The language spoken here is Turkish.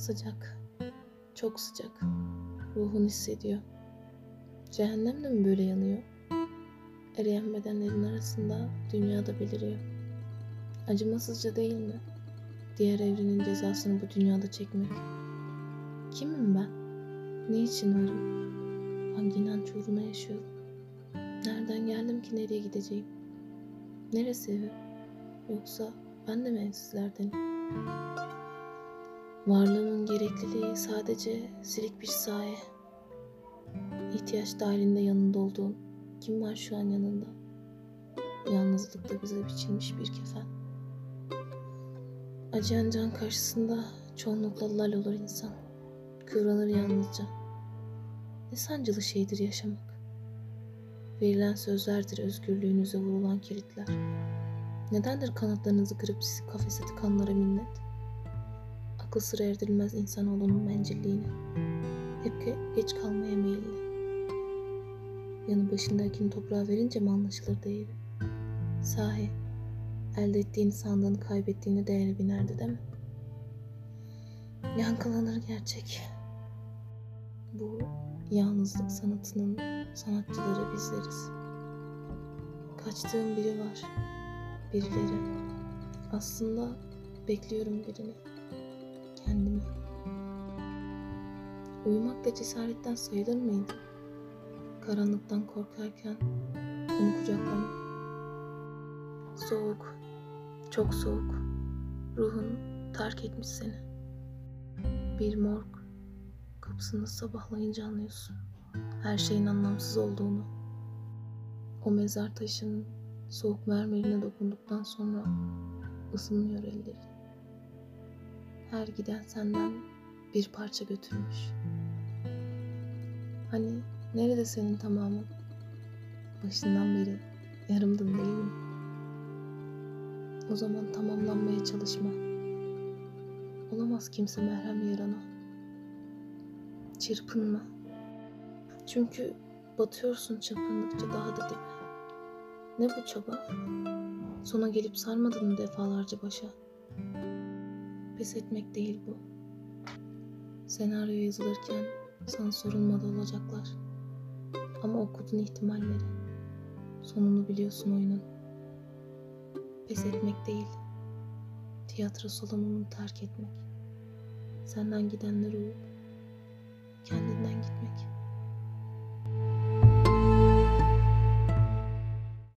Sıcak. Çok sıcak. Ruhun hissediyor. Cehennem de mi böyle yanıyor? Eriyen bedenlerin arasında dünyada beliriyor. Acımasızca değil mi? Diğer evrenin cezasını bu dünyada çekmek. Kimim ben? Ne için varım? Hangi inanç uğruna yaşıyorum? Nereden geldim ki nereye gideceğim? Neresi evim? Yoksa ben de mi? Varlığımın gerekliliği sadece silik bir saye. İhtiyaç dahilinde yanında olduğun kim var şu an yanında? Yalnızlıkta bize biçilmiş bir kefen. Acıyan can karşısında çoğunlukla lal olur insan. Kıvranır yalnızca. Ne sancılı şeydir yaşamak. Verilen sözlerdir özgürlüğünüze vurulan kilitler. Nedendir kanatlarınızı kırıp sizi kafese tıkanlara minnet? Akıl sıra erdirilmez insanoğlunun mencilliğine. Hep ge- geç kalmaya meyilli. Yanı başındakini toprağa verince mi anlaşılır değeri? Sahi, elde ettiğini sandığını kaybettiğine değeri binerdi değil mi? Yankılanır gerçek. Bu yalnızlık sanatının sanatçıları bizleriz. Kaçtığım biri var. Birileri. Aslında bekliyorum birini. Kendimi. Uyumak da cesaretten sayılır mıydı? Karanlıktan korkarken onu kucaklamak. Soğuk. Çok soğuk. Ruhun terk etmiş seni. Bir morg. Kapısını sabahlayınca anlıyorsun. Her şeyin anlamsız olduğunu. O mezar taşının soğuk mermerine dokunduktan sonra ısınmıyor ellerin. Her giden senden bir parça götürmüş. Hani nerede senin tamamın? Başından beri yarımdın değil mi? O zaman tamamlanmaya çalışma. Olamaz kimse merhem yarana. Çırpınma. Çünkü batıyorsun çırpındıkça daha da dibe. Ne bu çaba? Sona gelip sarmadın mı defalarca başa? Pes etmek değil bu. Senaryo yazılırken sana sorulmadı olacaklar. Ama okudun ihtimalleri. Sonunu biliyorsun oyunun. Pes etmek değil. Tiyatro salonunu terk etmek. Senden gidenleri uyup.